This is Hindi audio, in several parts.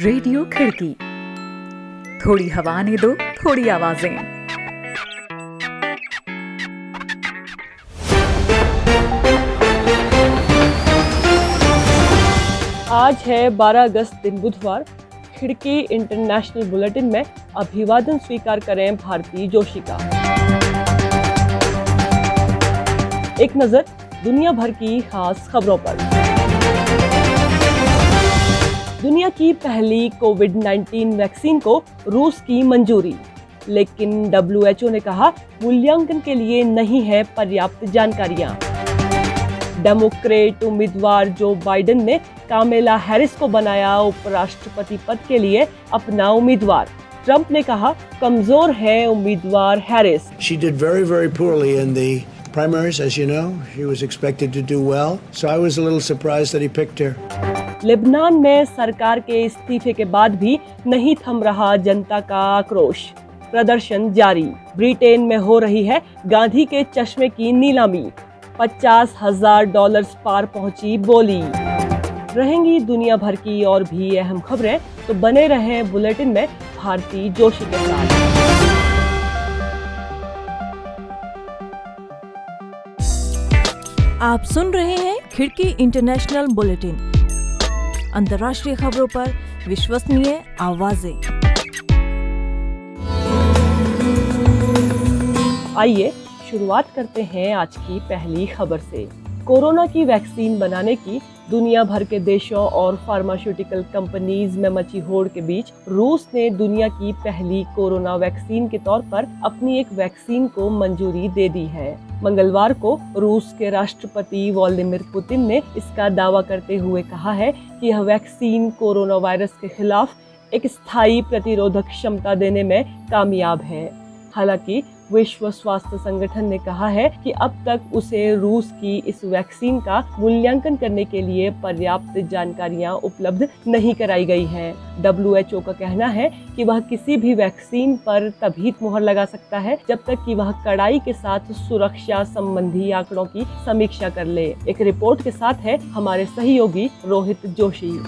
रेडियो खिड़की। थोड़ी हवा ने दो, थोड़ी आवाज़ें। आज है 12 अगस्त दिन बुधवार। खिड़की इंटरनेशनल बुलेटिन में अभिवादन स्वीकार करें भारतीय जोशी का। एक नज़र दुनिया भर की खास खबरों पर। दुनिया की पहली कोविड 19 वैक्सीन को रूस की मंजूरी। लेकिन डब्ल्यू ने कहा मूल्यांकन के लिए नहीं है पर्याप्त जानकारियाँ। डेमोक्रेट उम्मीदवार जो बाइडेन ने कामेला हैरिस को बनाया उपराष्ट्रपति पद के लिए अपना उम्मीदवार। ट्रंप ने कहा कमज़ोर है उम्मीदवार Harris. She did very, very poorly in the primaries, as you know. She was expected to do well, so I was a little surprised that he picked her. Lebanon में सरकार के इस्तीफे के बाद भी नहीं थम रहा जनता का आक्रोश। प्रदर्शन जारी। ब्रिटेन में हो रही है गांधी के चश्मे की नीलामी। पचास हज़ार डॉलर पार पहुँची बोली। रहेंगी दुनिया भर की और भी अहम खबरें तो बने रहें बुलेटिन में भारती जोशी के साथ। आप सुन रहे हैं खिड़की इंटरनेशनल बुलेटिन। अंतर्राष्ट्रीय खबरों पर विश्वसनीय आवाज़ें। आइए शुरुआत करते हैं आज की पहली खबर से। कोरोना की वैक्सीन बनाने की दुनिया भर के देशों और फार्मास्यूटिकल कंपनीज़ में मची होड़ के बीच रूस ने दुनिया की पहली कोरोना वैक्सीन के तौर पर अपनी एक वैक्सीन को मंजूरी दे दी है। मंगलवार को रूस के राष्ट्रपति व्लादिमीर पुतिन ने इसका दावा करते हुए कहा है कि यह वैक्सीन कोरोना वायरस के खिलाफ एक स्थायी प्रतिरोधक क्षमता देने में कामयाब है। हालाँकि विश्व स्वास्थ्य संगठन ने कहा है कि अब तक उसे रूस की इस वैक्सीन का मूल्यांकन करने के लिए पर्याप्त जानकारियाँ उपलब्ध नहीं कराई गई हैं। डब्ल्यू का कहना है कि वह किसी भी वैक्सीन पर तभी मुहर लगा सकता है जब तक कि वह कड़ाई के साथ सुरक्षा संबंधी आंकड़ों की समीक्षा कर ले एक रिपोर्ट के साथ है हमारे सहयोगी रोहित जोशी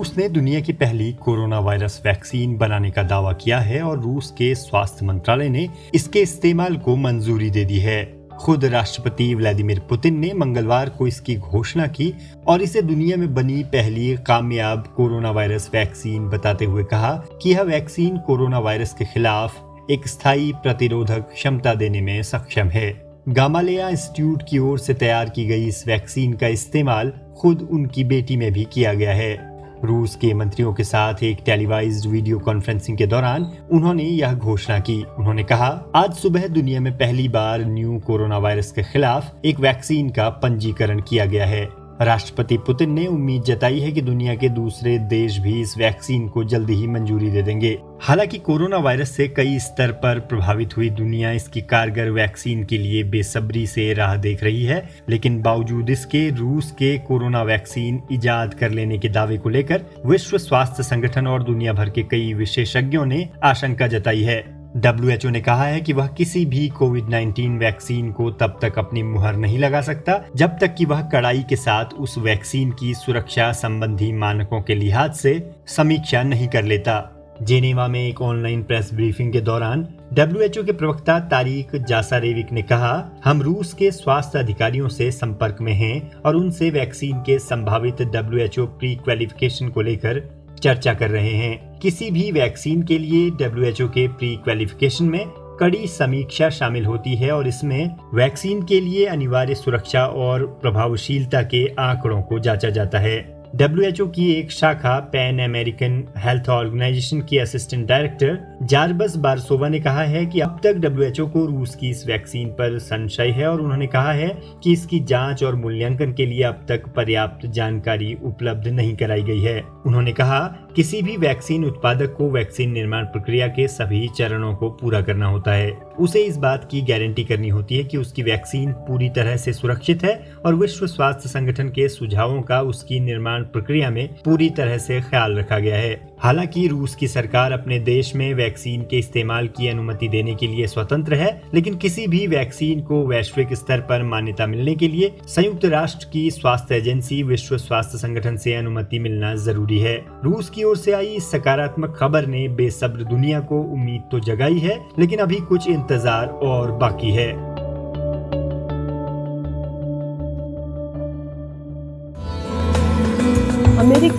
रूस ने दुनिया की पहली कोरोना वायरस वैक्सीन बनाने का दावा किया है और रूस के स्वास्थ्य मंत्रालय ने इसके इस्तेमाल को मंजूरी दे दी है। खुद राष्ट्रपति व्लादिमीर पुतिन ने मंगलवार को इसकी घोषणा की और इसे दुनिया में बनी पहली कामयाब कोरोना वायरस वैक्सीन बताते हुए कहा कि यह वैक्सीन कोरोना वायरस के खिलाफ एक स्थायी प्रतिरोधक क्षमता देने में सक्षम है। गामालेया इंस्टीट्यूट की ओर से तैयार की गई इस वैक्सीन का इस्तेमाल खुद उनकी बेटी में भी किया गया है। रूस के मंत्रियों के साथ एक टेलीवाइज वीडियो कॉन्फ्रेंसिंग के दौरान उन्होंने यह घोषणा की। उन्होंने कहा, आज सुबह दुनिया में पहली बार न्यू कोरोना वायरस के खिलाफ एक वैक्सीन का पंजीकरण किया गया है। राष्ट्रपति पुतिन ने उम्मीद जताई है कि दुनिया के दूसरे देश भी इस वैक्सीन को जल्दी ही मंजूरी दे देंगे। हालाँकि कोरोना वायरस से कई स्तर पर प्रभावित हुई दुनिया इसकी कारगर वैक्सीन के लिए बेसब्री से राह देख रही है, लेकिन बावजूद इसके, रूस के कोरोना वैक्सीन इजाद कर लेने के दावे को लेकर विश्व स्वास्थ्य संगठन और दुनिया भर के कई विशेषज्ञों ने आशंका जताई है। डब्ल्यूएचओ ने कहा है कि वह किसी भी कोविड 19 वैक्सीन को तब तक अपनी मुहर नहीं लगा सकता, जब तक कि वह कड़ाई के साथ उस वैक्सीन की सुरक्षा संबंधी मानकों के लिहाज से समीक्षा नहीं कर लेता। जेनेवा में एक ऑनलाइन प्रेस ब्रीफिंग के दौरान डब्ल्यूएचओ के प्रवक्ता तारिक जासारेविक ने कहा, हम रूस के स्वास्थ्य अधिकारियों से संपर्क में हैं और उनसे वैक्सीन के संभावित डब्ल्यू प्री क्वालिफिकेशन को लेकर चर्चा कर रहे हैं। किसी भी वैक्सीन के लिए डब्ल्यू के प्री क्वालिफिकेशन में कड़ी समीक्षा शामिल होती है और इसमें वैक्सीन के लिए अनिवार्य सुरक्षा और प्रभावशीलता के आंकड़ों को जांचा जाता है। डब्ल्यू की एक शाखा पैन अमेरिकन हेल्थ ऑर्गेनाइजेशन की असिस्टेंट डायरेक्टर जारबस बारसोवा ने कहा है कि अब तक डब्ल्यू को रूस की इस वैक्सीन पर संशय है और उन्होंने कहा है कि इसकी जाँच और मूल्यांकन के लिए अब तक पर्याप्त जानकारी उपलब्ध नहीं कराई गई है। उन्होंने कहा किसी भी वैक्सीन उत्पादक को वैक्सीन निर्माण प्रक्रिया के सभी चरणों को पूरा करना होता है। उसे इस बात की गारंटी करनी होती है कि उसकी वैक्सीन पूरी तरह से सुरक्षित है और विश्व स्वास्थ्य संगठन के सुझावों का उसकी निर्माण प्रक्रिया में पूरी तरह से ख्याल रखा गया है। हालाँकि रूस की सरकार अपने देश में वैक्सीन के इस्तेमाल की अनुमति देने के लिए स्वतंत्र है, लेकिन किसी भी वैक्सीन को वैश्विक स्तर पर मान्यता मिलने के लिए संयुक्त राष्ट्र की स्वास्थ्य एजेंसी विश्व स्वास्थ्य संगठन से अनुमति मिलना ज़रूरी है। रूस की ओर से आई इस सकारात्मक खबर ने बेसब्र दुनिया को उम्मीद तो जगाई है, लेकिन अभी कुछ इंतज़ार और बाकी है।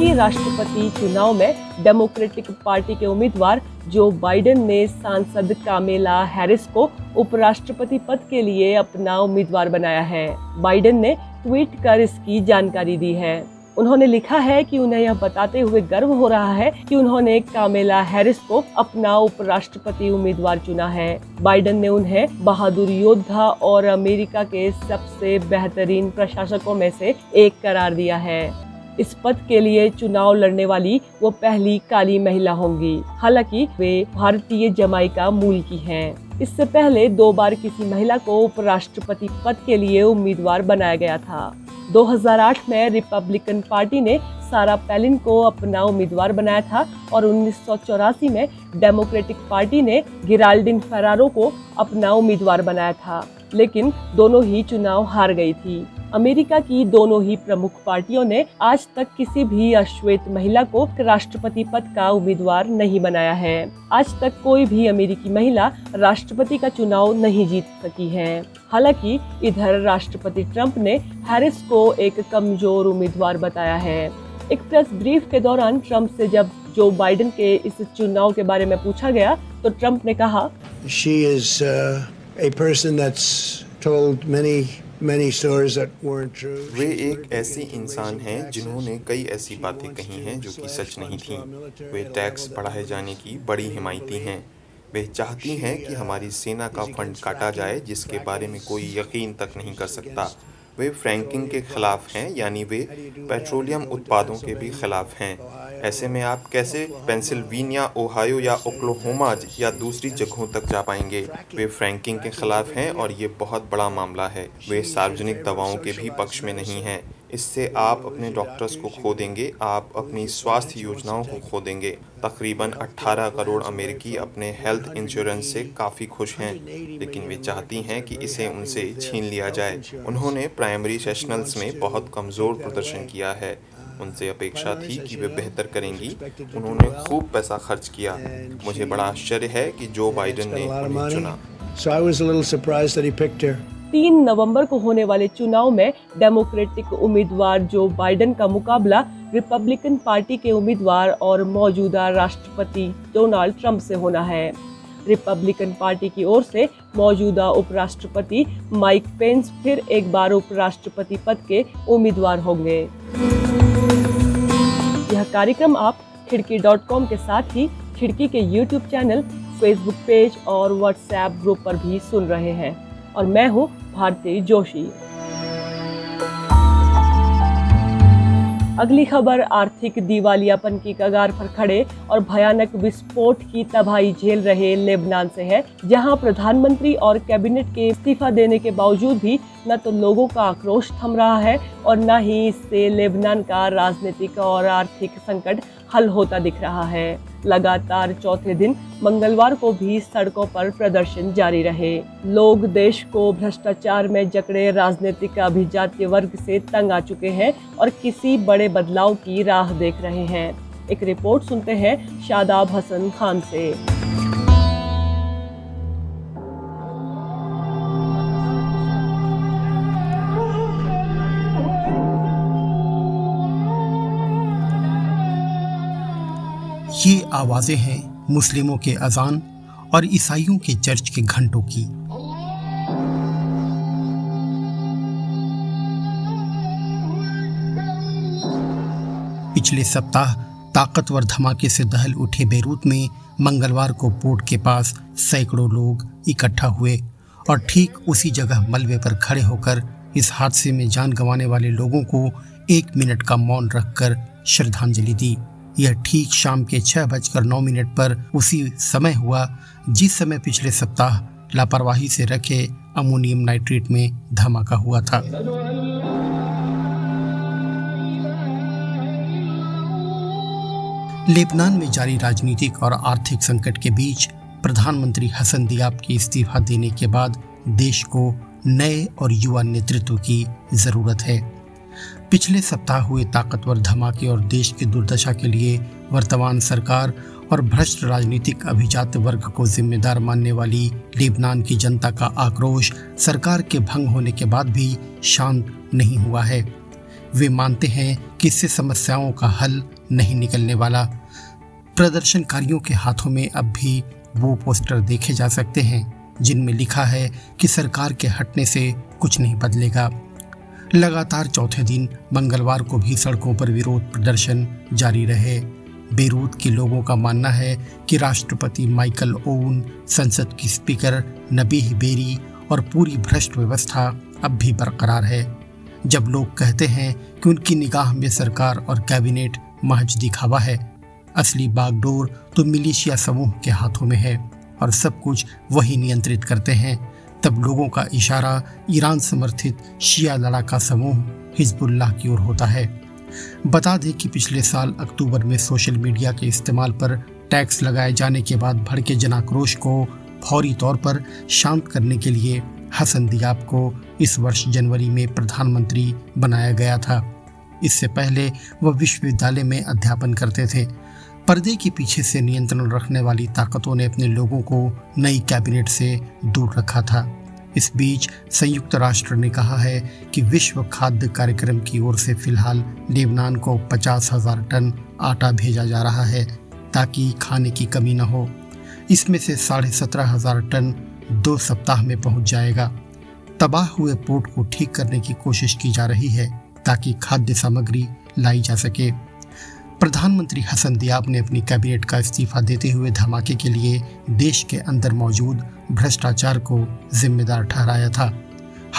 अमेरिकी राष्ट्रपति चुनाव में डेमोक्रेटिक पार्टी के उम्मीदवार जो बाइडेन ने सांसद कामेला हैरिस को उपराष्ट्रपति पद के लिए अपना उम्मीदवार बनाया है। बाइडेन ने ट्वीट कर इसकी जानकारी दी है। उन्होंने लिखा है कि उन्हें यह बताते हुए गर्व हो रहा है कि उन्होंने कामेला हैरिस को अपना उपराष्ट्रपति उम्मीदवार चुना है। बाइडेन ने उन्हें बहादुर योद्धा और अमेरिका के सबसे बेहतरीन प्रशासकों में से एक करार दिया है। इस पद के लिए चुनाव लड़ने वाली वो पहली काली महिला होंगी। हालाँकि वे भारतीय जमाइका मूल की हैं। इससे पहले दो बार किसी महिला को उपराष्ट्रपति पद के लिए उम्मीदवार बनाया गया था। 2008 में रिपब्लिकन पार्टी ने सारा पैलिन को अपना उम्मीदवार बनाया था और उन्नीस सौ चौरासी में डेमोक्रेटिक पार्टी ने गिराल्डिन फेरारो को अपना उम्मीदवार बनाया था। लेकिन दोनों ही चुनाव हार गई थी। अमेरिका की दोनों ही प्रमुख पार्टियों ने आज तक किसी भी अश्वेत महिला को राष्ट्रपति पद का उम्मीदवार नहीं बनाया है। आज तक कोई भी अमेरिकी महिला राष्ट्रपति का चुनाव नहीं जीत सकी है। हालाँकि, इधर राष्ट्रपति ट्रंप ने हैरिस को एक कमज़ोर उम्मीदवार बताया है। एक प्रेस ब्रीफ के दौरान ट्रंप से जब जो बाइडेन के इस चुनाव के बारे में पूछा गया तो ट्रंप ने कहा वे एक ऐसे इंसान हैं जिन्होंने कई ऐसी बातें कही हैं जो कि सच नहीं थीं। वे टैक्स बढ़ाए जाने की बड़ी हिमायती हैं। वे चाहती हैं कि हमारी सेना का फंड काटा जाए जिसके बारे में कोई यकीन तक नहीं कर सकता। वे फ्रैंकिंग के खिलाफ हैं, यानी वे पेट्रोलियम उत्पादों के भी खिलाफ हैं। ऐसे में आप कैसे पेंसिल्वेनिया, ओहायो या ओक्लोहोमा या दूसरी जगहों तक जा पाएँगे? वे फ्रैंकिंग के खिलाफ हैं और ये बहुत बड़ा मामला है। वे सार्वजनिक दवाओं के भी पक्ष में नहीं हैं। इससे आप अपने डॉक्टर्स को खो देंगे आप अपनी स्वास्थ्य योजनाओं को खो देंगे तकरीबन 18 करोड़ अमेरिकी अपने हेल्थ इंश्योरेंस से काफ़ी खुश हैं, लेकिन वे चाहती हैं कि इसे उनसे छीन लिया जाए। उन्होंने प्राइमरी सेशनल्स में बहुत कमज़ोर प्रदर्शन किया है। उनसे अपेक्षा थी कि वे बेहतर करेंगी। उन्होंने खूब पैसा खर्च किया। मुझे बड़ा आश्चर्य है कि जो बाइडन ने उन्हें चुना। So I was a little surprised that he picked her. तीन नवंबर को होने वाले चुनाव में डेमोक्रेटिक उम्मीदवार जो बाइडेन का मुकाबला रिपब्लिकन पार्टी के उम्मीदवार और मौजूदा राष्ट्रपति डोनाल्ड ट्रंप से होना है। रिपब्लिकन पार्टी की ओर से मौजूदा उपराष्ट्रपति माइक पेंस फिर एक बार उपराष्ट्रपति पद के उम्मीदवार होंगे। यह कार्यक्रम आप खिड़की डॉट कॉम के साथ ही खिड़की के यूट्यूब चैनल, फेसबुक पेज और व्हाट्सएप ग्रुप पर भी सुन रहे हैं। और मैं हूँ भारती जोशी। अगली खबर, आर्थिक दिवालियापन की कगार पर खड़े और भयानक विस्फोट की तबाही झेल रहे लेबनान से है, जहाँ प्रधानमंत्री और कैबिनेट के इस्तीफा देने के बावजूद भी न तो लोगों का आक्रोश थम रहा है और न ही इससे लेबनान का राजनीतिक और आर्थिक संकट हल होता दिख रहा है। लगातार चौथे दिन मंगलवार को भी सड़कों पर प्रदर्शन जारी रहे। लोग देश को भ्रष्टाचार में जकड़े राजनीतिक अभिजातीय वर्ग से तंग आ चुके हैं और किसी बड़े बदलाव की राह देख रहे हैं। एक रिपोर्ट सुनते हैं शादाब हसन खान से। आवाज़ें हैं मुस्लिमों के अजान और ईसाइयों के चर्च के घंटों की। पिछले सप्ताह ताकतवर धमाके से दहल उठे बेरूत में मंगलवार को पोर्ट के पास सैकड़ों लोग इकट्ठा हुए और ठीक उसी जगह मलबे पर खड़े होकर इस हादसे में जान गंवाने वाले लोगों को एक मिनट का मौन रखकर श्रद्धांजलि दी। यह ठीक शाम के छह बजकर नौ मिनट पर उसी समय हुआ जिस समय पिछले सप्ताह लापरवाही से रखे अमोनियम नाइट्रेट में धमाका हुआ था। लेबनान में जारी राजनीतिक और आर्थिक संकट के बीच प्रधानमंत्री हसन दियाब के इस्तीफा देने के बाद देश को नए और युवा नेतृत्व की ज़रूरत है। पिछले सप्ताह हुए ताकतवर धमाके और देश की दुर्दशा के लिए वर्तमान सरकार और भ्रष्ट राजनीतिक अभिजात वर्ग को जिम्मेदार मानने वाली लेबनान की जनता का आक्रोश सरकार के भंग होने के बाद भी शांत नहीं हुआ है। वे मानते हैं कि इससे समस्याओं का हल नहीं निकलने वाला। प्रदर्शनकारियों के हाथों में अब भी वो पोस्टर देखे जा सकते हैं, जिनमें लिखा है कि सरकार के हटने से कुछ नहीं बदलेगा। लगातार चौथे दिन मंगलवार को भी सड़कों पर विरोध प्रदर्शन जारी रहे। बेरूत के लोगों का मानना है कि राष्ट्रपति माइकल ओवन संसद की स्पीकर नबीह बेरी और पूरी भ्रष्ट व्यवस्था अब भी बरकरार है। जब लोग कहते हैं कि उनकी निगाह में सरकार और कैबिनेट महज दिखावा है, असली बागडोर तो मिलिशिया समूह के हाथों में है और सब कुछ वही नियंत्रित करते हैं। तब लोगों का इशारा ईरान समर्थित शिया लड़ाका समूह हिजबुल्लाह की ओर होता है। बता दें कि पिछले साल अक्टूबर में सोशल मीडिया के इस्तेमाल पर टैक्स लगाए जाने के बाद भड़के जनाक्रोश को फौरी तौर पर शांत करने के लिए हसन दियाब को इस वर्ष जनवरी में प्रधानमंत्री बनाया गया था। इससे पहले वह विश्वविद्यालय में अध्यापन करते थे। पर्दे के पीछे से नियंत्रण रखने वाली ताकतों ने अपने लोगों को नई कैबिनेट से दूर रखा था। इस बीच संयुक्त राष्ट्र ने कहा है कि विश्व खाद्य कार्यक्रम की ओर से फ़िलहाल लेबनान को पचास हज़ार टन आटा भेजा जा रहा है ताकि खाने की कमी न हो। इसमें से साढ़े सत्रह हज़ार टन दो सप्ताह में पहुँच जाएगा। तबाह हुए पोर्ट को ठीक करने की कोशिश की जा रही है ताकि खाद्य सामग्री लाई जा सके। प्रधानमंत्री हसन दियाब ने अपनी कैबिनेट का इस्तीफा देते हुए धमाके के लिए देश के अंदर मौजूद भ्रष्टाचार को जिम्मेदार ठहराया था।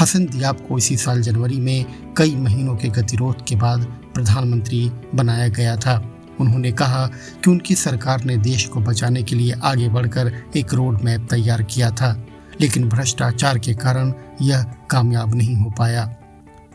हसन दियाब को इसी साल जनवरी में कई महीनों के गतिरोध के बाद प्रधानमंत्री बनाया गया था। उन्होंने कहा कि उनकी सरकार ने देश को बचाने के लिए आगे बढ़कर एक रोड मैप तैयार किया था, लेकिन भ्रष्टाचार के कारण यह कामयाब नहीं हो पाया।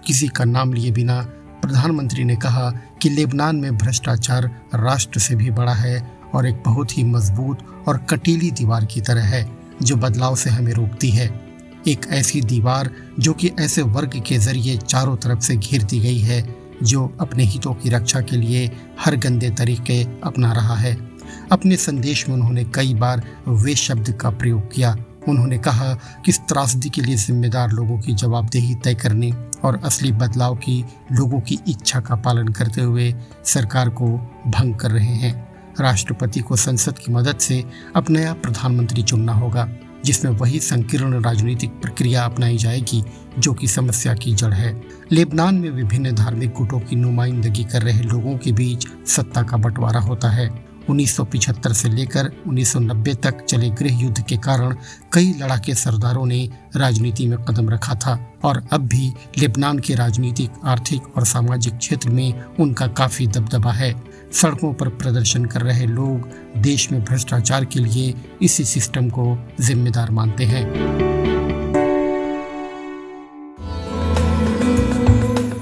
किसी का नाम लिए बिना प्रधानमंत्री ने कहा कि लेबनान में भ्रष्टाचार राष्ट्र से भी बड़ा है और एक बहुत ही मज़बूत और कटीली दीवार की तरह है, जो बदलाव से हमें रोकती है। एक ऐसी दीवार जो कि ऐसे वर्ग के ज़रिए चारों तरफ़ से घेर दी गई है, जो अपने हितों की रक्षा के लिए हर गंदे तरीके अपना रहा है। अपने संदेश में उन्होंने कई बार वे शब्द का प्रयोग किया। उन्होंने कहा कि त्रासदी के लिए जिम्मेदार लोगों की जवाबदेही तय करने और असली बदलाव की, लोगों की इच्छा का पालन करते हुए सरकार को भंग कर रहे हैं। राष्ट्रपति को संसद की मदद से अब नया प्रधानमंत्री चुनना होगा, जिसमें वही संकीर्ण राजनीतिक प्रक्रिया अपनाई जाएगी, जो कि समस्या की जड़ है। लेबनान में विभिन्न धार्मिक गुटों की नुमाइंदगी कर रहे लोगों के बीच सत्ता का बंटवारा होता है। 1975 से लेकर 1990 तक चले गृह युद्ध के कारण कई लड़ाके सरदारों ने राजनीति में कदम रखा था और अब भी लेबनान के राजनीतिक, आर्थिक और सामाजिक क्षेत्र में उनका काफ़ी दबदबा है। सड़कों पर प्रदर्शन कर रहे लोग देश में भ्रष्टाचार के लिए इसी सिस्टम को जिम्मेदार मानते हैं।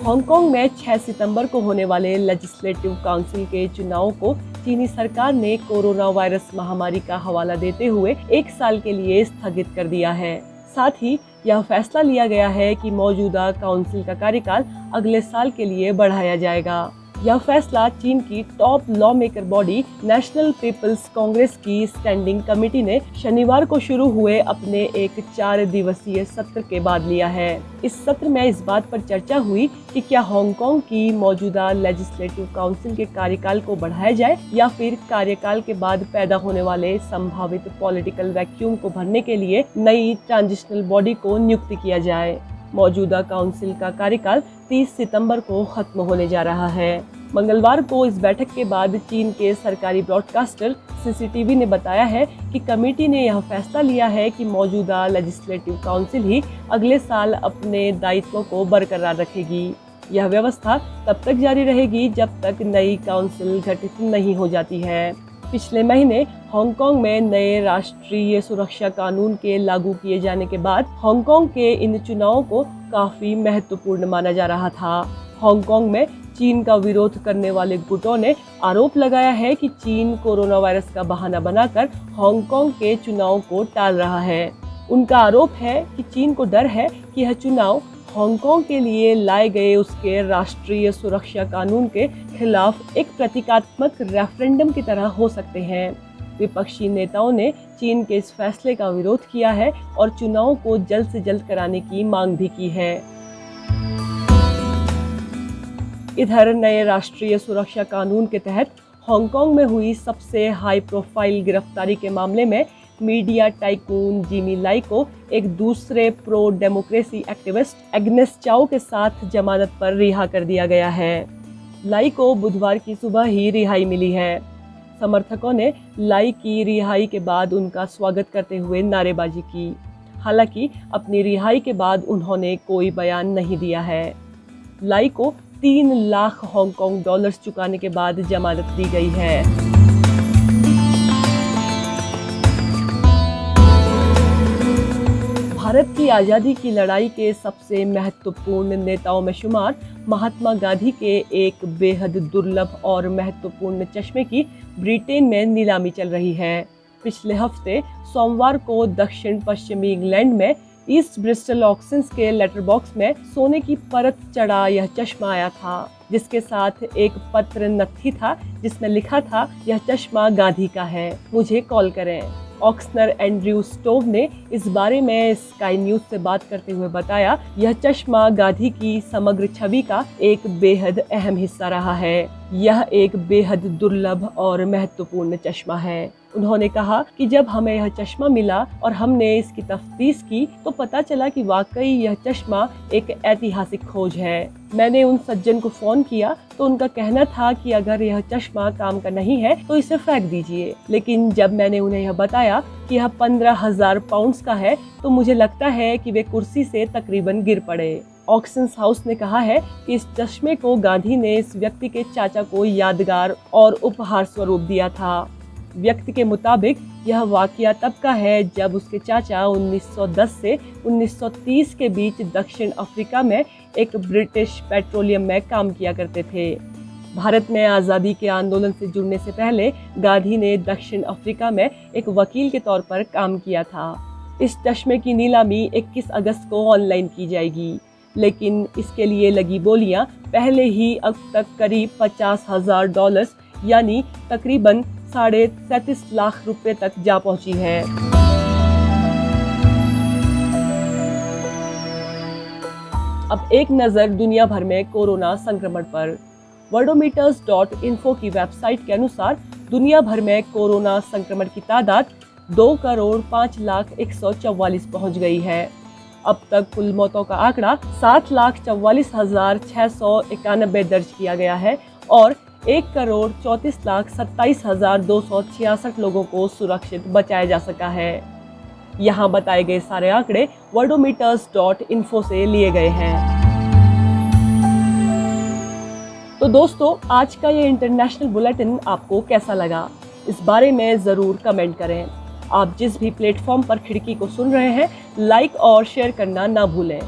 हांगकांग में 6 सितंबर को होने वाले लेजिस्लेटिव काउंसिल के चुनाव को चीनी सरकार ने कोरोना वायरस महामारी का हवाला देते हुए एक साल के लिए स्थगित कर दिया है। साथ ही यह फैसला लिया गया है कि मौजूदा काउंसिल का कार्यकाल अगले साल के लिए बढ़ाया जाएगा। यह फैसला चीन की top lawmaker body National People's Congress की स्टैंडिंग कमेटी ने शनिवार को शुरू हुए अपने एक चार दिवसीय सत्र के बाद लिया है। इस सत्र में इस बात पर चर्चा हुई कि क्या हांगकांग की मौजूदा लेजिस्लेटिव काउंसिल के कार्यकाल को बढ़ाया जाए या फिर कार्यकाल के बाद पैदा होने वाले संभावित पॉलिटिकल वैक्यूम को भरने के लिए नई ट्रांजिशनल बॉडी को नियुक्त किया जाए। मौजूदा काउंसिल का कार्यकाल 30 सितंबर को खत्म होने जा रहा है। मंगलवार को इस बैठक के बाद चीन के सरकारी ब्रॉडकास्टर सीसीटीवी ने बताया है कि कमेटी ने यह फैसला लिया है कि मौजूदा लेजिस्लेटिव काउंसिल ही अगले साल अपने दायित्वों को बरकरार रखेगी। यह व्यवस्था तब तक जारी रहेगी जब तक नई काउंसिल गठित नहीं हो जाती है। पिछले महीने हांगकांग में नए राष्ट्रीय सुरक्षा कानून के लागू किए जाने के बाद हांगकांग के इन चुनावों को काफ़ी महत्वपूर्ण माना जा रहा था। हांगकांग में चीन का विरोध करने वाले गुटों ने आरोप लगाया है कि चीन कोरोना वायरस का बहाना बनाकर हांगकांग के चुनाव को टाल रहा है। उनका आरोप है कि चीन को डर है कि यह चुनाव हांगकांग के लिए लाए गए उसके राष्ट्रीय सुरक्षा कानून के खिलाफ एक प्रतीकात्मक रेफरेंडम की तरह हो सकते हैं। विपक्षी नेताओं ने चीन के इस फैसले का विरोध किया है और चुनाव को जल्द से जल्द कराने की मांग भी की है। इधर नए राष्ट्रीय सुरक्षा कानून के तहत हांगकांग में हुई सबसे हाई प्रोफ़ाइल गिरफ्तारी के मामले में मीडिया टाइकून जिमी लाई को एक दूसरे pro democracy activist Agnes Chow के साथ जमानत पर रिहा कर दिया गया है। लाई को बुधवार की सुबह ही रिहाई मिली है। समर्थकों ने लाई की रिहाई के बाद उनका स्वागत करते हुए नारेबाजी की। हालाँकि, अपनी रिहाई के बाद उन्होंने कोई बयान नहीं दिया है। लाई को तीन लाख हांगकांग डॉलर्स चुकाने के बाद जमानत दी गई है। भारत की आज़ादी की लड़ाई के सबसे महत्वपूर्ण नेताओं में शुमार महात्मा गांधी के एक बेहद दुर्लभ और महत्वपूर्ण चश्मे की ब्रिटेन में नीलामी चल रही है। पिछले हफ़्ते सोमवार को दक्षिण पश्चिमी इंग्लैंड में ईस्ट ब्रिस्टल ऑक्सन्स के लेटर बॉक्स में सोने की परत चढ़ा यह चश्मा आया था, जिसके साथ एक पत्र नत्थी था जिसमें लिखा था, यह चश्मा गांधी का है, मुझे कॉल करें। ऑक्सनर एंड्रयू स्टोव ने इस बारे में स्काई न्यूज़ से बात करते हुए बताया, यह चश्मा गांधी की समग्र छवि का एक बेहद अहम हिस्सा रहा है। यह एक बेहद दुर्लभ और महत्वपूर्ण चश्मा है। उन्होंने कहा कि जब हमें यह चश्मा मिला और हमने इसकी तफ्तीश की तो पता चला कि वाकई यह चश्मा एक ऐतिहासिक खोज है। मैंने उन सज्जन को फ़ोन किया तो उनका कहना था कि अगर यह चश्मा काम का नहीं है तो इसे फेंक दीजिए। लेकिन जब मैंने उन्हें यह बताया कि यह पंद्रह हज़ार पाउंड का है तो मुझे लगता है कि वे कुर्सी से तकरीबन गिर पड़े। ऑक्सन हाउस ने कहा है कि इस चश्मे को गांधी ने इस व्यक्ति के चाचा को यादगार और उपहार स्वरूप दिया था। व्यक्ति के मुताबिक, यह वाकया तब का है जब उसके चाचा 1910 से 1930 के बीच दक्षिण अफ्रीका में एक ब्रिटिश पेट्रोलियम में काम किया करते थे। भारत में आज़ादी के आंदोलन से जुड़ने से पहले गांधी ने दक्षिण अफ्रीका में एक वकील के तौर पर काम किया था। इस चश्मे की नीलामी 21 अगस्त को ऑनलाइन की जाएगी। लेकिन इसके लिए लगी बोलियाँ पहले ही अब तक करीब पचास हज़ार डॉलर यानी तकरीबन साढ़े सैतीस लाख रुपए तक जा पहुँची है। अब एक नज़र दुनिया भर में कोरोना संक्रमण पर। वर्डोमीटर्स डॉट इन्फो की वेबसाइट के अनुसार दुनिया भर में कोरोना संक्रमण की तादाद दो करोड़ पाँच लाख एक सौ चौवालीस पहुँच गई है। अब तक कुल मौतों का आंकड़ा सात लाख चौवालीस हज़ार छह सौ इक्यानबे दर्ज किया गया है और एक करोड़ चौंतीस लाख सत्ताईस हज़ार दो सौ छियासठ लोगों को सुरक्षित बचाया जा सका है। यहाँ बताए गए सारे आंकड़े वर्डोमीटर्स डॉट इन्फो से लिए गए हैं। तो दोस्तों, आज का ये इंटरनेशनल बुलेटिन आपको कैसा लगा? इस बारे में ज़रूर कमेंट करें। आप जिस भी प्लेटफॉर्म पर खिड़की को सुन रहे हैं लाइक और शेयर करना ना भूलें।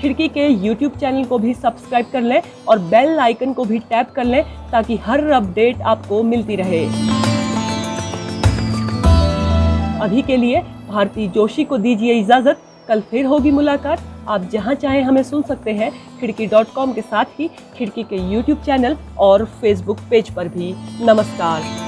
खिड़की के यूट्यूब चैनल को भी सब्सक्राइब कर लें और बेल आइकन को भी टैप कर लें ताकि हर अपडेट आपको मिलती रहे। अभी के लिए भारती जोशी को दीजिए इजाज़त। कल फिर होगी मुलाकात। आप जहाँ चाहें हमें सुन सकते हैं, खिड़की डॉट कॉम के साथ ही खिड़की के यूट्यूब चैनल और फेसबुक पेज पर भी। नमस्कार।